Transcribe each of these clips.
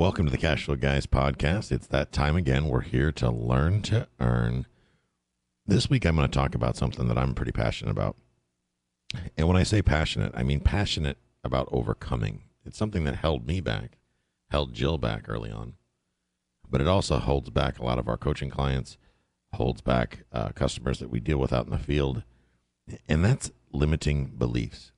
Welcome to the Cash Flow Guys podcast. It's that time again. We're here to learn to earn. This week, I'm going to talk about something that I'm pretty passionate about. And when I say passionate, I mean passionate about overcoming. It's something that held me back, held Jill back early on, but it also holds back a lot of our coaching clients, holds back uh, customers that we deal with out in the field. And that's limiting beliefs.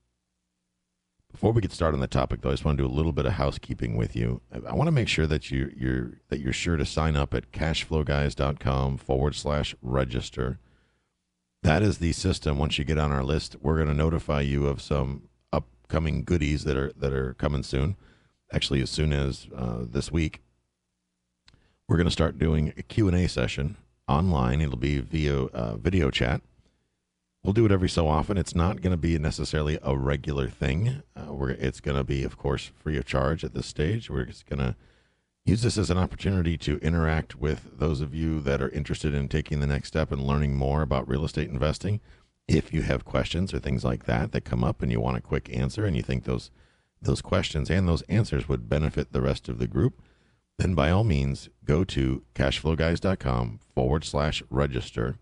Before we get started on the topic, though, I just want to do a little bit of housekeeping with you. I want to make sure that you, you're that you're sure to sign up at cashflowguys.com forward slash register. That is the system. Once you get on our list, we're going to notify you of some upcoming goodies that are that are coming soon. Actually, as soon as uh, this week, we're going to start doing a Q and A session online. It'll be via uh, video chat We'll do it every so often. It's not going to be necessarily a regular thing. Uh, we're, it's going to be, of course, free of charge at this stage. We're just going to use this as an opportunity to interact with those of you that are interested in taking the next step and learning more about real estate investing. If you have questions or things like that that come up and you want a quick answer and you think those those questions and those answers would benefit the rest of the group, then by all means go to cashflowguys.com forward slash register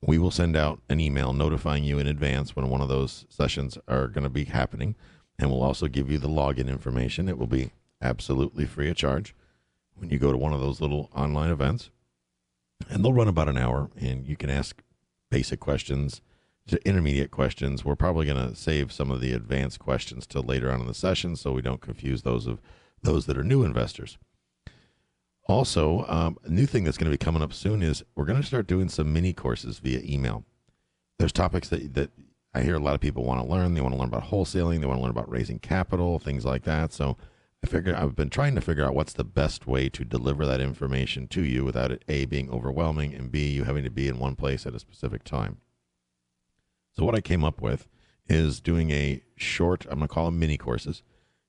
we will send out an email notifying you in advance when one of those sessions are going to be happening. And we'll also give you the login information. It will be absolutely free of charge when you go to one of those little online events. And they'll run about an hour, and you can ask basic questions to intermediate questions. We're probably going to save some of the advanced questions till later on in the session so we don't confuse those of those that are new investors. Also, um, a new thing that's going to be coming up soon is we're going to start doing some mini courses via email. There's topics that, that I hear a lot of people want to learn. They want to learn about wholesaling, they want to learn about raising capital, things like that. So I figure I've been trying to figure out what's the best way to deliver that information to you without it A being overwhelming and B you having to be in one place at a specific time. So what I came up with is doing a short, I'm going to call them mini courses.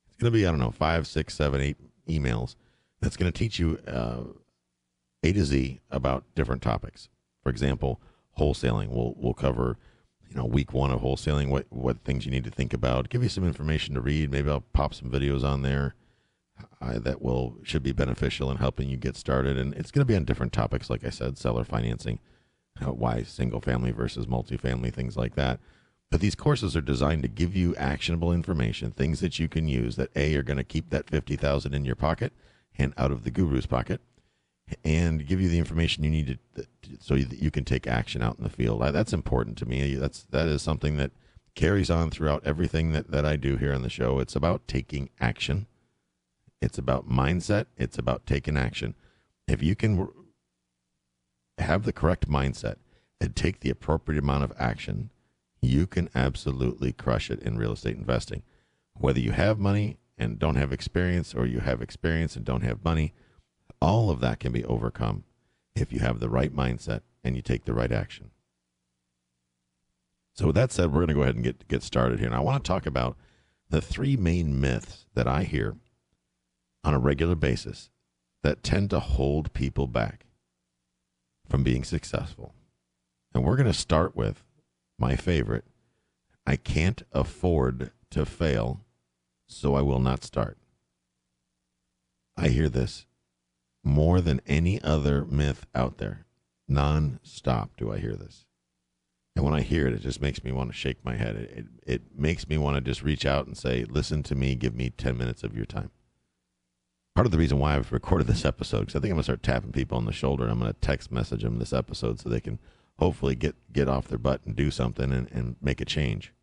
It's going to be, I don't know, five, six, seven, eight emails that's going to teach you uh, A to Z about different topics. For example, wholesaling. We'll we'll cover you know week one of wholesaling, what what things you need to think about. Give you some information to read. Maybe I'll pop some videos on there uh, that will should be beneficial in helping you get started. And it's going to be on different topics, like I said, seller financing, uh, why single family versus multifamily, things like that. But these courses are designed to give you actionable information, things that you can use that a are going to keep that fifty thousand in your pocket and out of the guru's pocket and give you the information you need to, so that you can take action out in the field. That's important to me. That's that is something that carries on throughout everything that, that I do here on the show. It's about taking action. It's about mindset. It's about taking action. If you can have the correct mindset and take the appropriate amount of action, you can absolutely crush it in real estate investing. Whether you have money and don't have experience, or you have experience and don't have money, all of that can be overcome if you have the right mindset and you take the right action. So, with that said, we're going to go ahead and get, get started here. And I want to talk about the three main myths that I hear on a regular basis that tend to hold people back from being successful. And we're going to start with my favorite I can't afford to fail so I will not start. I hear this more than any other myth out there. Non stop do I hear this. And when I hear it, it just makes me want to shake my head. It, it, it, makes me want to just reach out and say, listen to me, give me 10 minutes of your time. Part of the reason why I've recorded this episode, because I think I'm going to start tapping people on the shoulder. And I'm going to text message them this episode so they can hopefully get get off their butt and do something and, and make a change.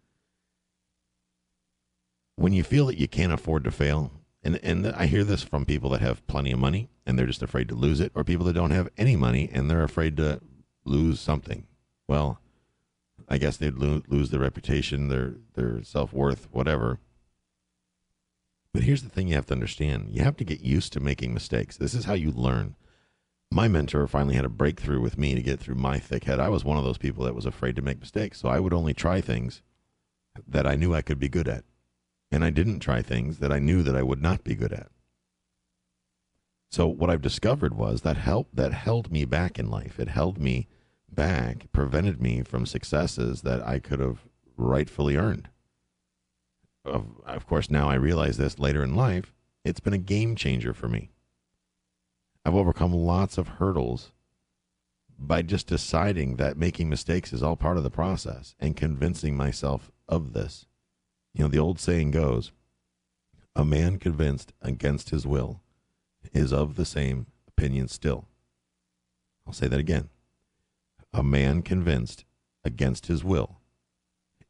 When you feel that you can't afford to fail, and and I hear this from people that have plenty of money and they're just afraid to lose it, or people that don't have any money and they're afraid to lose something. Well, I guess they'd lo- lose their reputation, their their self worth, whatever. But here's the thing you have to understand: you have to get used to making mistakes. This is how you learn. My mentor finally had a breakthrough with me to get through my thick head. I was one of those people that was afraid to make mistakes, so I would only try things that I knew I could be good at, and I didn't try things that I knew that I would not be good at. So what I've discovered was that help that held me back in life. It held me back, prevented me from successes that I could have rightfully earned. Of, of course, now I realize this later in life. It's been a game changer for me. I've overcome lots of hurdles by just deciding that making mistakes is all part of the process and convincing myself of this. You know, the old saying goes a man convinced against his will is of the same opinion still. I'll say that again. A man convinced against his will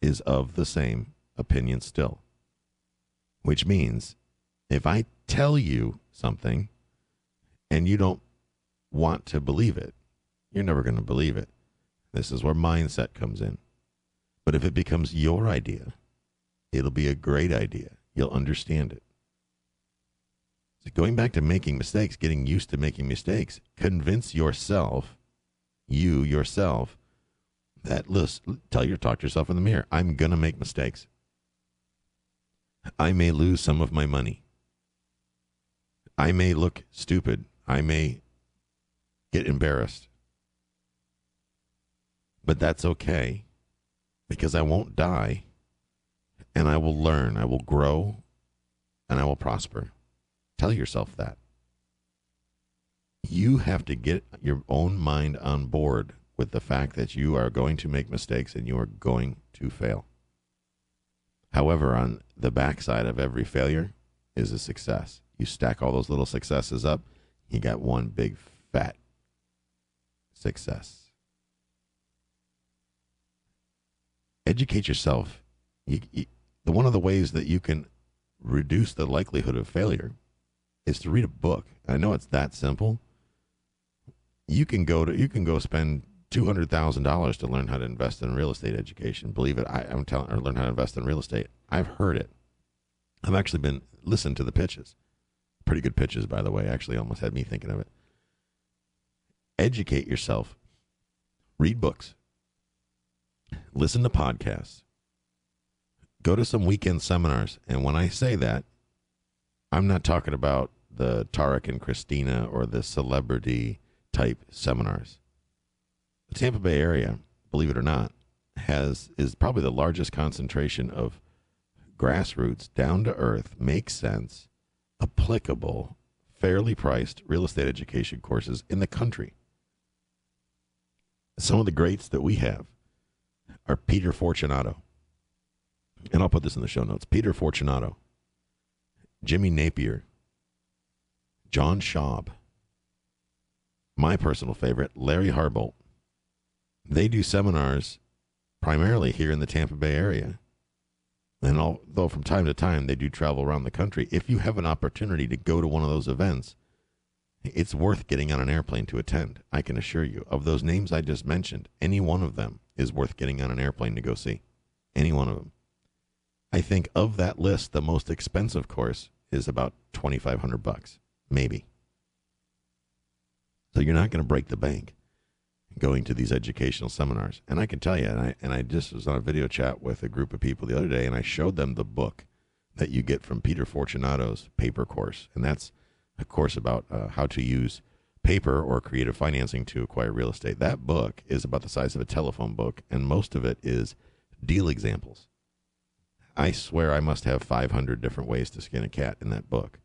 is of the same opinion still. Which means if I tell you something and you don't want to believe it, you're never going to believe it. This is where mindset comes in. But if it becomes your idea, it'll be a great idea. You'll understand it. So going back to making mistakes, getting used to making mistakes, convince yourself, you yourself, that listen, tell your talk to yourself in the mirror. I'm gonna make mistakes. I may lose some of my money. I may look stupid. I may get embarrassed. But that's okay because I won't die and I will learn, I will grow, and I will prosper. Tell yourself that. You have to get your own mind on board with the fact that you are going to make mistakes and you are going to fail. However, on the backside of every failure is a success. You stack all those little successes up, you got one big fat success. Educate yourself. You, you, the one of the ways that you can reduce the likelihood of failure is to read a book. I know it's that simple. You can go to you can go spend two hundred thousand dollars to learn how to invest in real estate education. Believe it, I, am telling or learn how to invest in real estate. I've heard it. I've actually been listened to the pitches. Pretty good pitches, by the way. Actually, almost had me thinking of it. Educate yourself. Read books. Listen to podcasts. Go to some weekend seminars. And when I say that, I'm not talking about the Tarek and Christina or the celebrity type seminars. The Tampa Bay area, believe it or not, has is probably the largest concentration of grassroots, down to earth, makes sense, applicable, fairly priced real estate education courses in the country. Some of the greats that we have are Peter Fortunato. And I'll put this in the show notes. Peter Fortunato, Jimmy Napier, John Schaub, my personal favorite, Larry Harbolt. They do seminars primarily here in the Tampa Bay area. And although from time to time they do travel around the country, if you have an opportunity to go to one of those events, it's worth getting on an airplane to attend. I can assure you. Of those names I just mentioned, any one of them is worth getting on an airplane to go see. Any one of them. I think of that list, the most expensive course is about 2500 bucks, maybe. So you're not going to break the bank going to these educational seminars. And I can tell you, and I, and I just was on a video chat with a group of people the other day, and I showed them the book that you get from Peter Fortunato's paper course. And that's a course about uh, how to use paper or creative financing to acquire real estate. That book is about the size of a telephone book, and most of it is deal examples. I swear I must have 500 different ways to skin a cat in that book.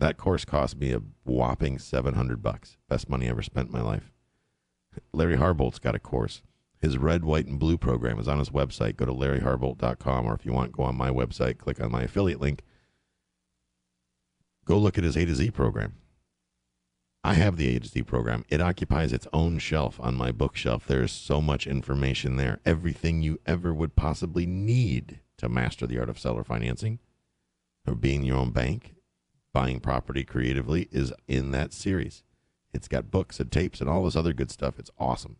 That course cost me a whopping 700 bucks. Best money I ever spent in my life. Larry Harbolt's got a course. His red, white, and blue program is on his website. Go to larryharbolt.com, or if you want, go on my website, click on my affiliate link. Go look at his A to Z program. I have the A to Z program. It occupies its own shelf on my bookshelf. There's so much information there. Everything you ever would possibly need to master the art of seller financing or being your own bank, buying property creatively is in that series. It's got books and tapes and all this other good stuff. It's awesome.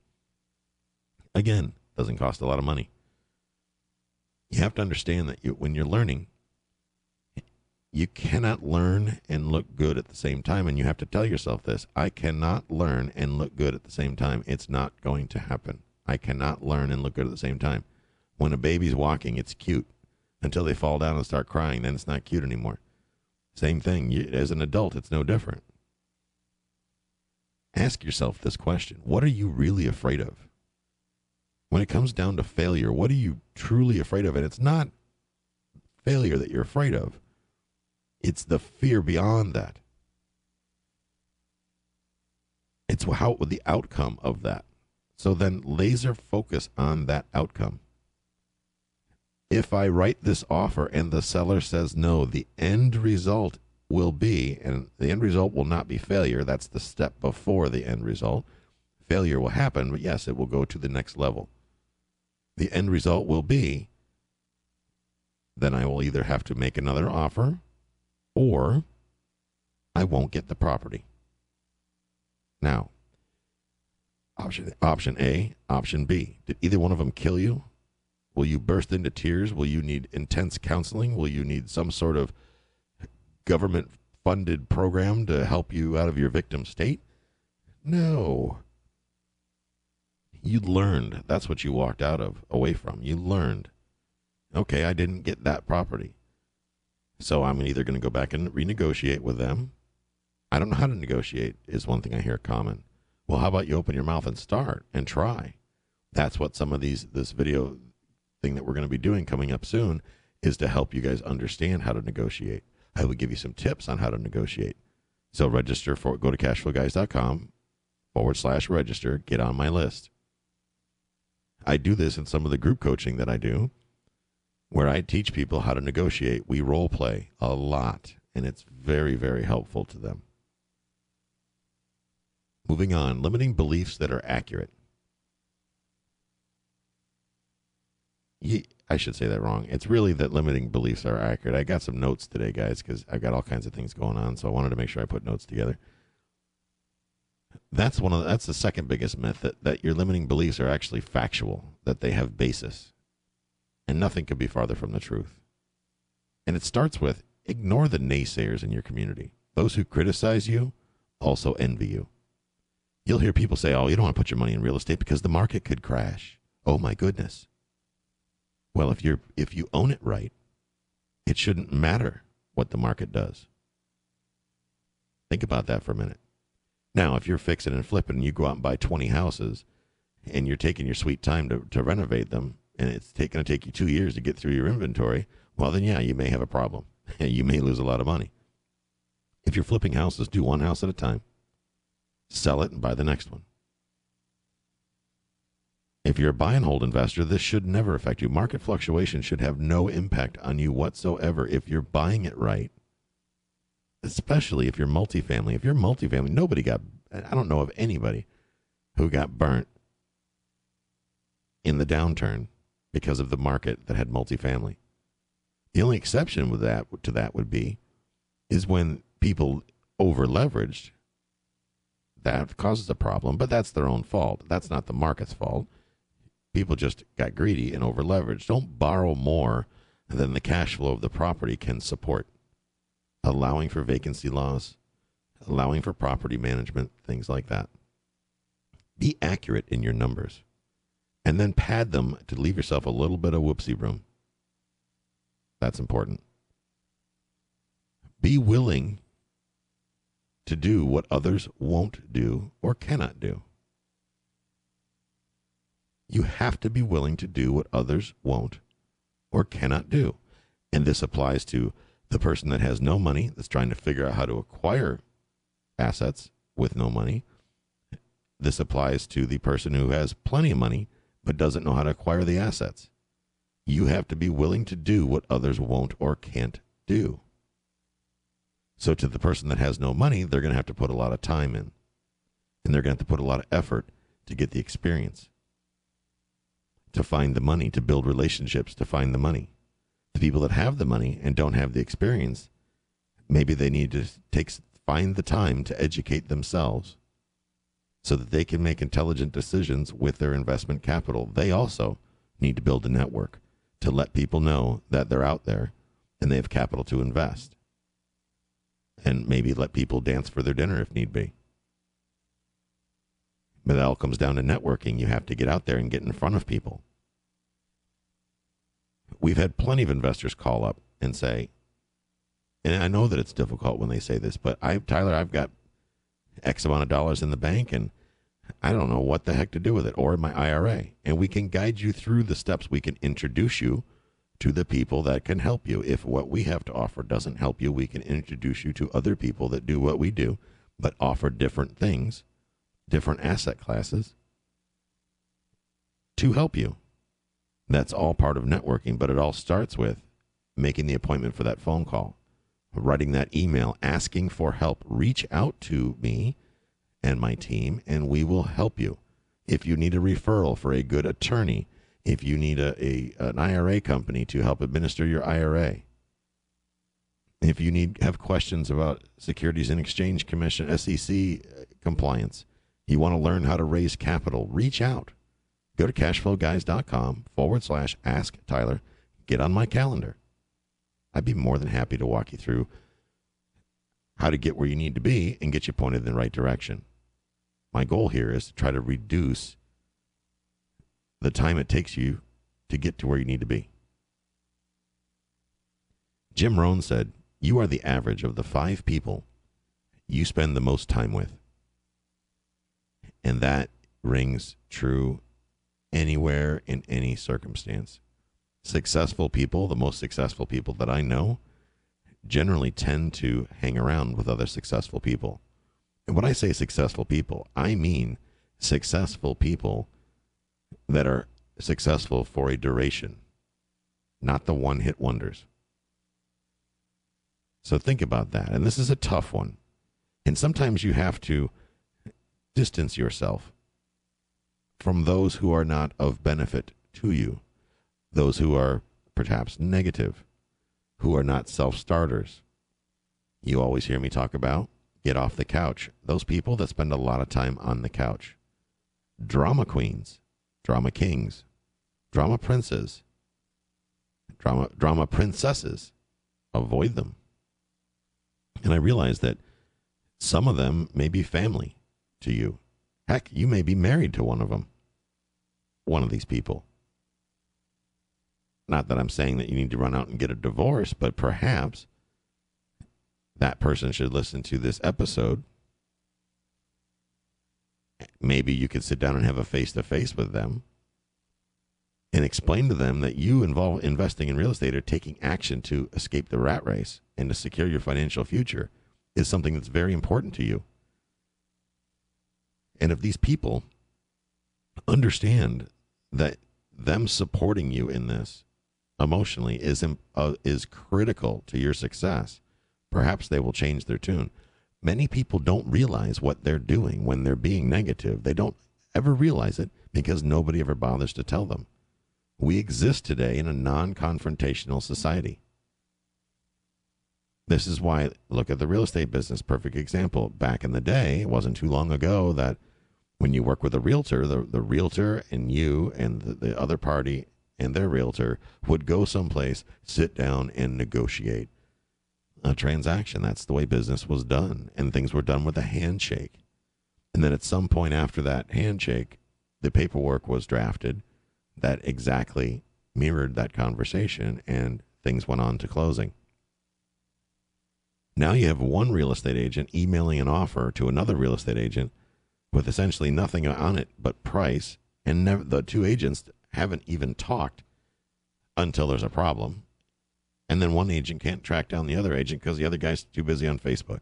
Again, doesn't cost a lot of money. You have to understand that you, when you're learning, you cannot learn and look good at the same time. And you have to tell yourself this I cannot learn and look good at the same time. It's not going to happen. I cannot learn and look good at the same time. When a baby's walking, it's cute until they fall down and start crying. Then it's not cute anymore. Same thing. You, as an adult, it's no different. Ask yourself this question What are you really afraid of? When it comes down to failure, what are you truly afraid of? And it's not failure that you're afraid of it's the fear beyond that. It's how the outcome of that. So then laser focus on that outcome. If I write this offer and the seller says no, the end result will be, and the end result will not be failure. That's the step before the end result. Failure will happen, but yes, it will go to the next level. The end result will be then I will either have to make another offer or I won't get the property. Now, option option A, option B. Did either one of them kill you? Will you burst into tears? Will you need intense counseling? Will you need some sort of government funded program to help you out of your victim state? No. You learned. That's what you walked out of, away from. You learned. Okay, I didn't get that property. So I'm either going to go back and renegotiate with them. I don't know how to negotiate, is one thing I hear common. Well, how about you open your mouth and start and try? That's what some of these, this video thing that we're going to be doing coming up soon is to help you guys understand how to negotiate. I will give you some tips on how to negotiate. So register for go to cashflowguys.com forward slash register, get on my list. I do this in some of the group coaching that I do where I teach people how to negotiate. We role play a lot, and it's very, very helpful to them. Moving on, limiting beliefs that are accurate. I should say that wrong. It's really that limiting beliefs are accurate. I got some notes today, guys, because I've got all kinds of things going on, so I wanted to make sure I put notes together. That's one of the, that's the second biggest myth that, that your limiting beliefs are actually factual, that they have basis. And nothing could be farther from the truth. And it starts with ignore the naysayers in your community. Those who criticize you also envy you. You'll hear people say, oh, you don't want to put your money in real estate because the market could crash. Oh my goodness. Well, if you're if you own it right, it shouldn't matter what the market does. Think about that for a minute. Now, if you're fixing and flipping and you go out and buy 20 houses and you're taking your sweet time to, to renovate them, and it's going to take you two years to get through your inventory, well, then yeah, you may have a problem. And you may lose a lot of money. If you're flipping houses, do one house at a time, sell it, and buy the next one. If you're a buy and hold investor, this should never affect you. Market fluctuation should have no impact on you whatsoever if you're buying it right. Especially if you're multifamily. If you're multifamily, nobody got, I don't know of anybody who got burnt in the downturn because of the market that had multifamily. The only exception with that to that would be is when people over leveraged. That causes a problem, but that's their own fault. That's not the market's fault. People just got greedy and over leveraged. Don't borrow more than the cash flow of the property can support. Allowing for vacancy loss, allowing for property management, things like that. Be accurate in your numbers and then pad them to leave yourself a little bit of whoopsie room. That's important. Be willing to do what others won't do or cannot do. You have to be willing to do what others won't or cannot do. And this applies to the person that has no money, that's trying to figure out how to acquire assets with no money. This applies to the person who has plenty of money but doesn't know how to acquire the assets. You have to be willing to do what others won't or can't do. So to the person that has no money, they're going to have to put a lot of time in. And they're going to have to put a lot of effort to get the experience, to find the money, to build relationships, to find the money. The people that have the money and don't have the experience, maybe they need to take find the time to educate themselves so that they can make intelligent decisions with their investment capital. They also need to build a network to let people know that they're out there and they have capital to invest. And maybe let people dance for their dinner if need be. But it all comes down to networking. You have to get out there and get in front of people. We've had plenty of investors call up and say, and I know that it's difficult when they say this, but I, Tyler, I've got X amount of dollars in the bank and I don't know what the heck to do with it or my IRA. And we can guide you through the steps. We can introduce you to the people that can help you. If what we have to offer doesn't help you, we can introduce you to other people that do what we do, but offer different things, different asset classes to help you. That's all part of networking, but it all starts with making the appointment for that phone call writing that email asking for help, reach out to me and my team, and we will help you. If you need a referral for a good attorney, if you need a, a an IRA company to help administer your IRA, if you need have questions about Securities and Exchange Commission SEC uh, compliance, you want to learn how to raise capital, reach out. Go to cashflowguys.com forward slash ask Tyler. Get on my calendar. I'd be more than happy to walk you through how to get where you need to be and get you pointed in the right direction. My goal here is to try to reduce the time it takes you to get to where you need to be. Jim Rohn said, You are the average of the five people you spend the most time with. And that rings true anywhere in any circumstance successful people, the most successful people that I know, generally tend to hang around with other successful people. And when I say successful people, I mean successful people that are successful for a duration, not the one hit wonders. So think about that. And this is a tough one. And sometimes you have to distance yourself from those who are not of benefit to you those who are perhaps negative, who are not self starters. You always hear me talk about get off the couch. Those people that spend a lot of time on the couch. Drama queens, drama kings, drama princes, drama drama princesses. Avoid them. And I realize that some of them may be family to you. Heck, you may be married to one of them. One of these people. Not that I'm saying that you need to run out and get a divorce, but perhaps that person should listen to this episode. Maybe you could sit down and have a face to face with them and explain to them that you involve investing in real estate or taking action to escape the rat race and to secure your financial future is something that's very important to you. And if these people understand that them supporting you in this emotionally is uh, is critical to your success, perhaps they will change their tune. Many people don't realize what they're doing when they're being negative. They don't ever realize it because nobody ever bothers to tell them. We exist today in a non-confrontational society. This is why look at the real estate business, perfect example. Back in the day, it wasn't too long ago that when you work with a realtor, the, the realtor and you and the, the other party and their realtor would go someplace, sit down, and negotiate a transaction. That's the way business was done. And things were done with a handshake. And then at some point after that handshake, the paperwork was drafted that exactly mirrored that conversation, and things went on to closing. Now you have one real estate agent emailing an offer to another real estate agent with essentially nothing on it but price, and never, the two agents haven't even talked until there's a problem. And then one agent can't track down the other agent because the other guy's too busy on Facebook.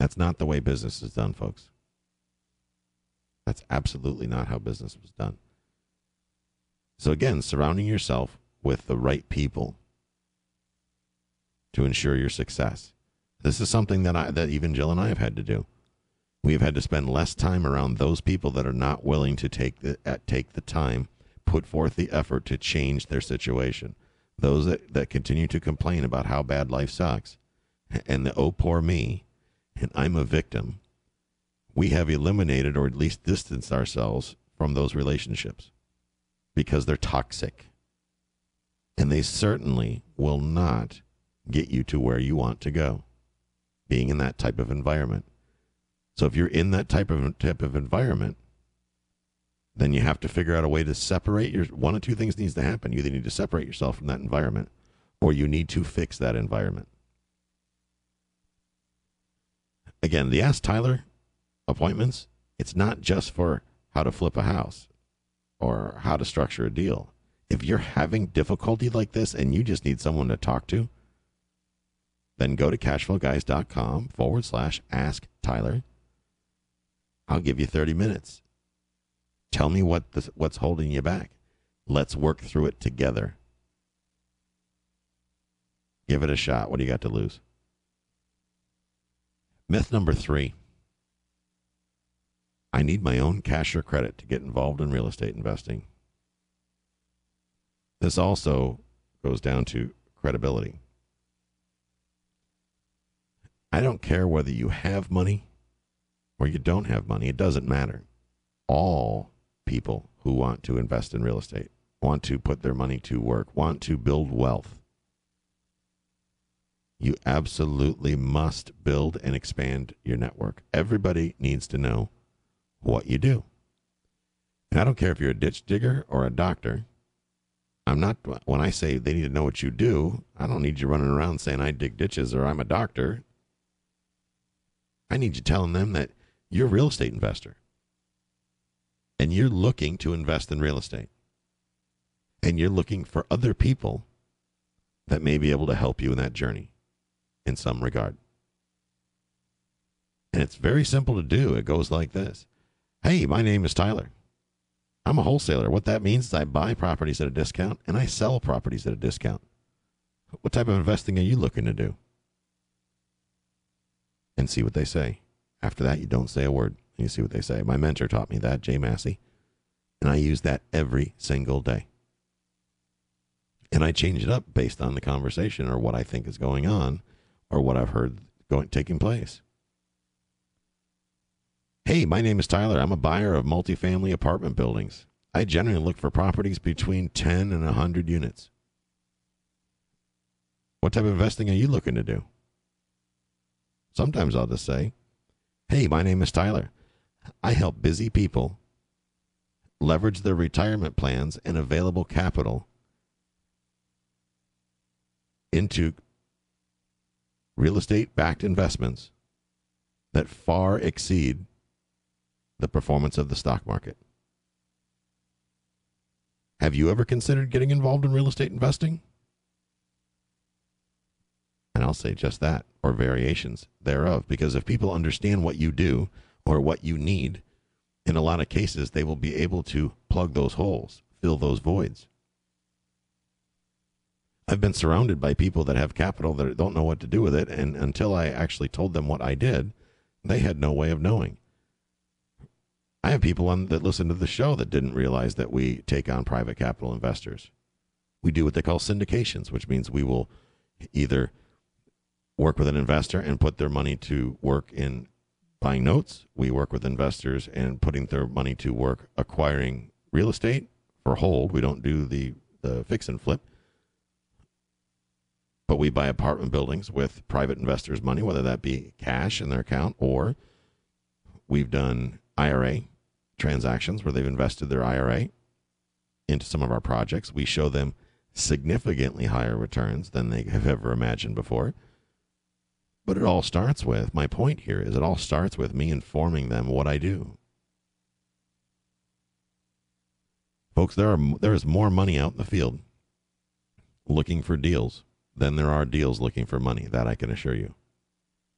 That's not the way business is done, folks. That's absolutely not how business was done. So, again, surrounding yourself with the right people to ensure your success. This is something that I that even Jill and I have had to do. We have had to spend less time around those people that are not willing to take the uh, take the time, put forth the effort to change their situation. Those that, that continue to complain about how bad life sucks, and the oh poor me, and I'm a victim. We have eliminated or at least distanced ourselves from those relationships because they're toxic. And they certainly will not get you to where you want to go, being in that type of environment. So if you're in that type of type of environment, then you have to figure out a way to separate your one of two things needs to happen. You either need to separate yourself from that environment or you need to fix that environment. Again, the Ask Tyler appointments, it's not just for how to flip a house or how to structure a deal. If you're having difficulty like this and you just need someone to talk to, then go to cashflowguys.com forward slash ask Tyler. I'll give you 30 minutes. Tell me what what's holding you back. Let's work through it together. Give it a shot. What do you got to lose? Myth number three I need my own cash or credit to get involved in real estate investing. This also goes down to credibility. I don't care whether you have money or you don't have money, it doesn't matter. All people who want to invest in real estate, want to put their money to work, want to build wealth. You absolutely must build and expand your network. Everybody needs to know what you do. And I don't care if you're a ditch digger or a doctor. I'm not, when I say they need to know what you do, I don't need you running around saying I dig ditches or I'm a doctor. I need you telling them that you're a real estate investor and you're looking to invest in real estate and you're looking for other people that may be able to help you in that journey in some regard. And it's very simple to do. It goes like this Hey, my name is Tyler. I'm a wholesaler. What that means is I buy properties at a discount and I sell properties at a discount. What type of investing are you looking to do? And see what they say. After that, you don't say a word. You see what they say. My mentor taught me that, Jay Massey. And I use that every single day. And I change it up based on the conversation or what I think is going on or what I've heard going taking place. Hey, my name is Tyler. I'm a buyer of multifamily apartment buildings. I generally look for properties between 10 and 100 units. What type of investing are you looking to do? Sometimes I'll just say, Hey, my name is Tyler. I help busy people leverage their retirement plans and available capital into real estate backed investments that far exceed the performance of the stock market. Have you ever considered getting involved in real estate investing? I'll say just that, or variations thereof, because if people understand what you do or what you need, in a lot of cases, they will be able to plug those holes, fill those voids. I've been surrounded by people that have capital that don't know what to do with it, and until I actually told them what I did, they had no way of knowing. I have people on that listen to the show that didn't realize that we take on private capital investors. We do what they call syndications, which means we will either work with an investor and put their money to work in buying notes. We work with investors and putting their money to work acquiring real estate for hold. We don't do the, the fix and flip. But we buy apartment buildings with private investors' money, whether that be cash in their account or we've done IRA transactions where they've invested their IRA into some of our projects. We show them significantly higher returns than they have ever imagined before. But it all starts with my point here is it all starts with me informing them what I do. Folks, there are there is more money out in the field looking for deals than there are deals looking for money. That I can assure you.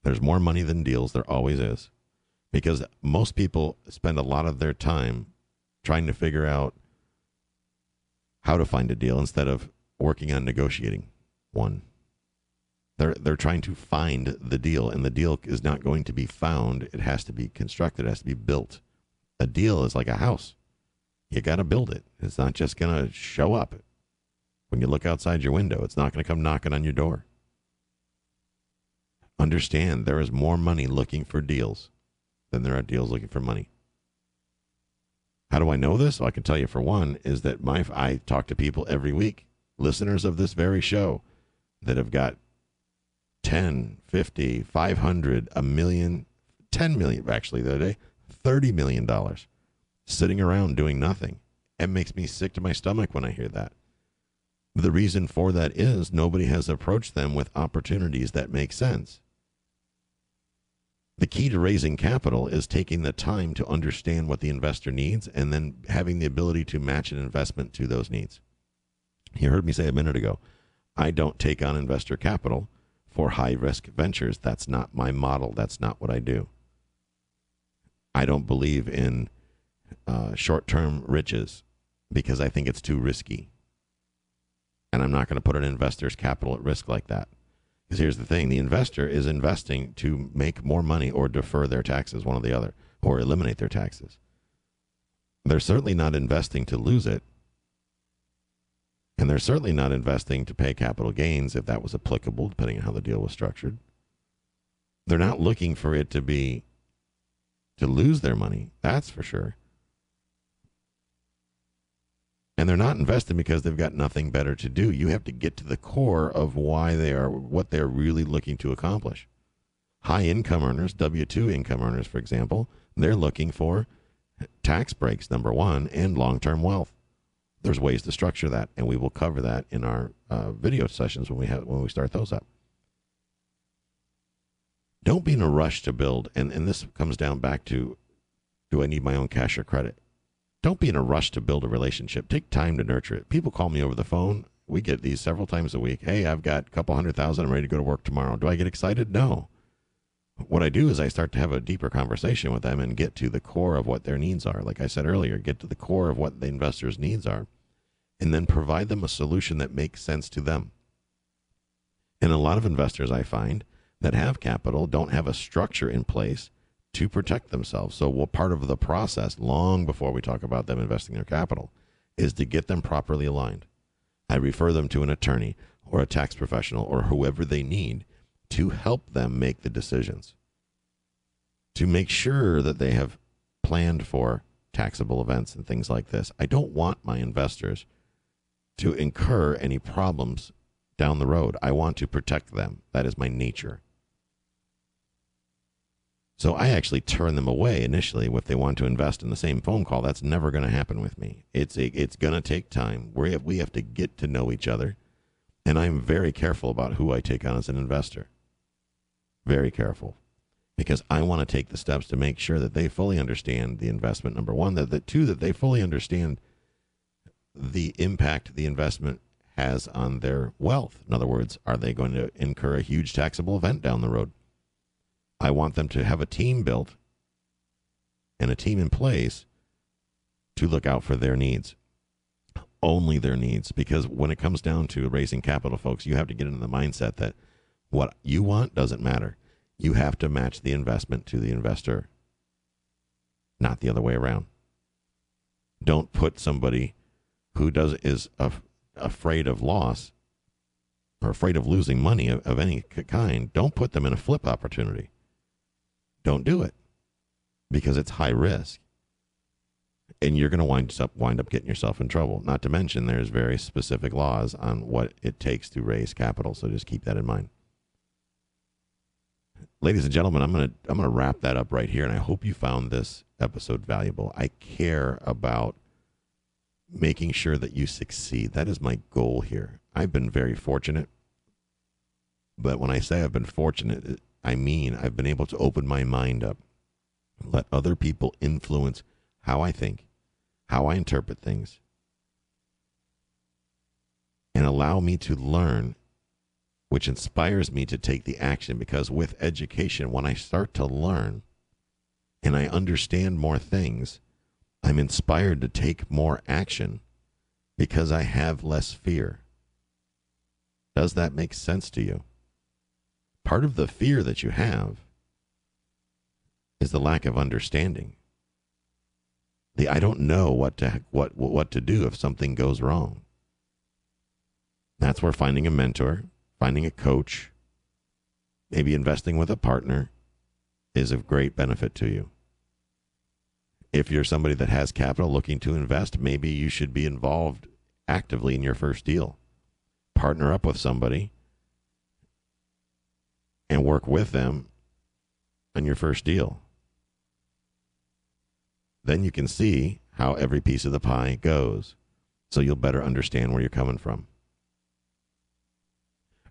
There's more money than deals. There always is because most people spend a lot of their time trying to figure out how to find a deal instead of working on negotiating one. They're they're trying to find the deal, and the deal is not going to be found. It has to be constructed. It has to be built. A deal is like a house. You got to build it. It's not just going to show up when you look outside your window. It's not going to come knocking on your door. Understand there is more money looking for deals than there are deals looking for money. How do I know this? Well, I can tell you for one is that my I talk to people every week, listeners of this very show, that have got 10, 50, 500, a million, 10 million actually the other day, 30 million dollars sitting around doing nothing. It makes me sick to my stomach when I hear that. The reason for that is nobody has approached them with opportunities that make sense. The key to raising capital is taking the time to understand what the investor needs and then having the ability to match an investment to those needs. You heard me say a minute ago, I don't take on investor capital for high risk ventures. That's not my model. That's not what I do. I don't believe in uh, short term riches because I think it's too risky. And I'm not going to put an investor's capital at risk like that. Because here's the thing the investor is investing to make more money or defer their taxes, one or the other, or eliminate their taxes. They're certainly not investing to lose it. And they're certainly not investing to pay capital gains if that was applicable, depending on how the deal was structured. They're not looking for it to be to lose their money, that's for sure. And they're not investing because they've got nothing better to do. You have to get to the core of why they are what they're really looking to accomplish. High income earners, W 2 income earners, for example, they're looking for tax breaks, number one, and long term wealth there's ways to structure that, and we will cover that in our uh, video sessions when we have when we start those up. Don't be in a rush to build, and, and this comes down back to do I need my own cash or credit? Don't be in a rush to build a relationship. Take time to nurture it. People call me over the phone. We get these several times a week. Hey, I've got a couple hundred thousand. I'm ready to go to work tomorrow. Do I get excited? No. What I do is I start to have a deeper conversation with them and get to the core of what their needs are. Like I said earlier, get to the core of what the investor's needs are and then provide them a solution that makes sense to them. And a lot of investors I find that have capital don't have a structure in place to protect themselves. So, well, part of the process, long before we talk about them investing their capital, is to get them properly aligned. I refer them to an attorney or a tax professional or whoever they need to help them make the decisions, to make sure that they have planned for taxable events and things like this. I don't want my investors to incur any problems down the road. I want to protect them. That is my nature. So I actually turn them away initially if they want to invest in the same phone call. That's never going to happen with me. It's a, it's going to take time. We have, we have to get to know each other, and I'm very careful about who I take on as an investor. Very careful, because I want to take the steps to make sure that they fully understand the investment. Number one, that the two that they fully understand the impact the investment has on their wealth. In other words, are they going to incur a huge taxable event down the road? I want them to have a team built and a team in place to look out for their needs. Only their needs. Because when it comes down to raising capital, folks, you have to get into the mindset that what you want doesn't matter. You have to match the investment to the investor, not the other way around. Don't put somebody who does is af- afraid of loss or afraid of losing money of, of any kind, don't put them in a flip opportunity. Don't do it because it's high risk. And you're going to wind up wind up getting yourself in trouble. Not to mention, there's very specific laws on what it takes to raise capital. So just keep that in mind ladies and gentlemen, I'm gonna I'm gonna wrap that up right here, and I hope you found this episode valuable. I care about making sure that you succeed. That is my goal here. I've been very fortunate. But when I say I've been fortunate, I mean I've been able to open my mind up, let other people influence how I think, how I interpret things, and allow me to learn, which inspires me to take the action. Because with education, when I start to learn and I understand more things, I'm inspired to take more action because I have less fear. Does that make sense to you? part of the fear that you have is the lack of understanding. The I don't know what to what what to do if something goes wrong. That's where finding a mentor, finding a coach, maybe investing with a partner is of great benefit to you. If you're somebody that has capital looking to invest, maybe you should be involved actively in your first deal. Partner up with somebody and work with them on your first deal. Then you can see how every piece of the pie goes. So you'll better understand where you're coming from.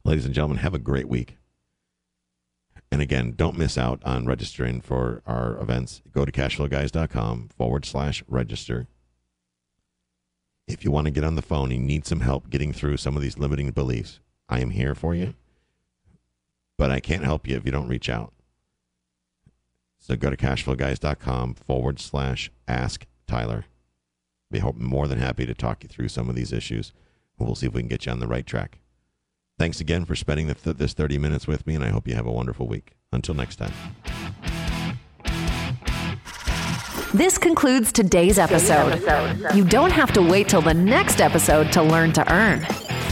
Ladies and gentlemen, have a great week. And again, don't miss out on registering for our events. Go to cashflowguys.com forward slash register. If you want to get on the phone and need some help getting through some of these limiting beliefs, I am here for you. But I can't help you if you don't reach out. So go to cashflowguys.com forward slash ask Tyler. Be more than happy to talk you through some of these issues. We'll see if we can get you on the right track. Thanks again for spending th- this 30 minutes with me, and I hope you have a wonderful week. Until next time. This concludes today's episode. You don't have to wait till the next episode to learn to earn.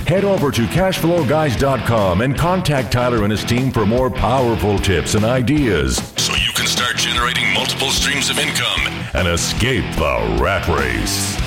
Head over to cashflowguys.com and contact Tyler and his team for more powerful tips and ideas so you can start generating multiple streams of income and escape the rat race.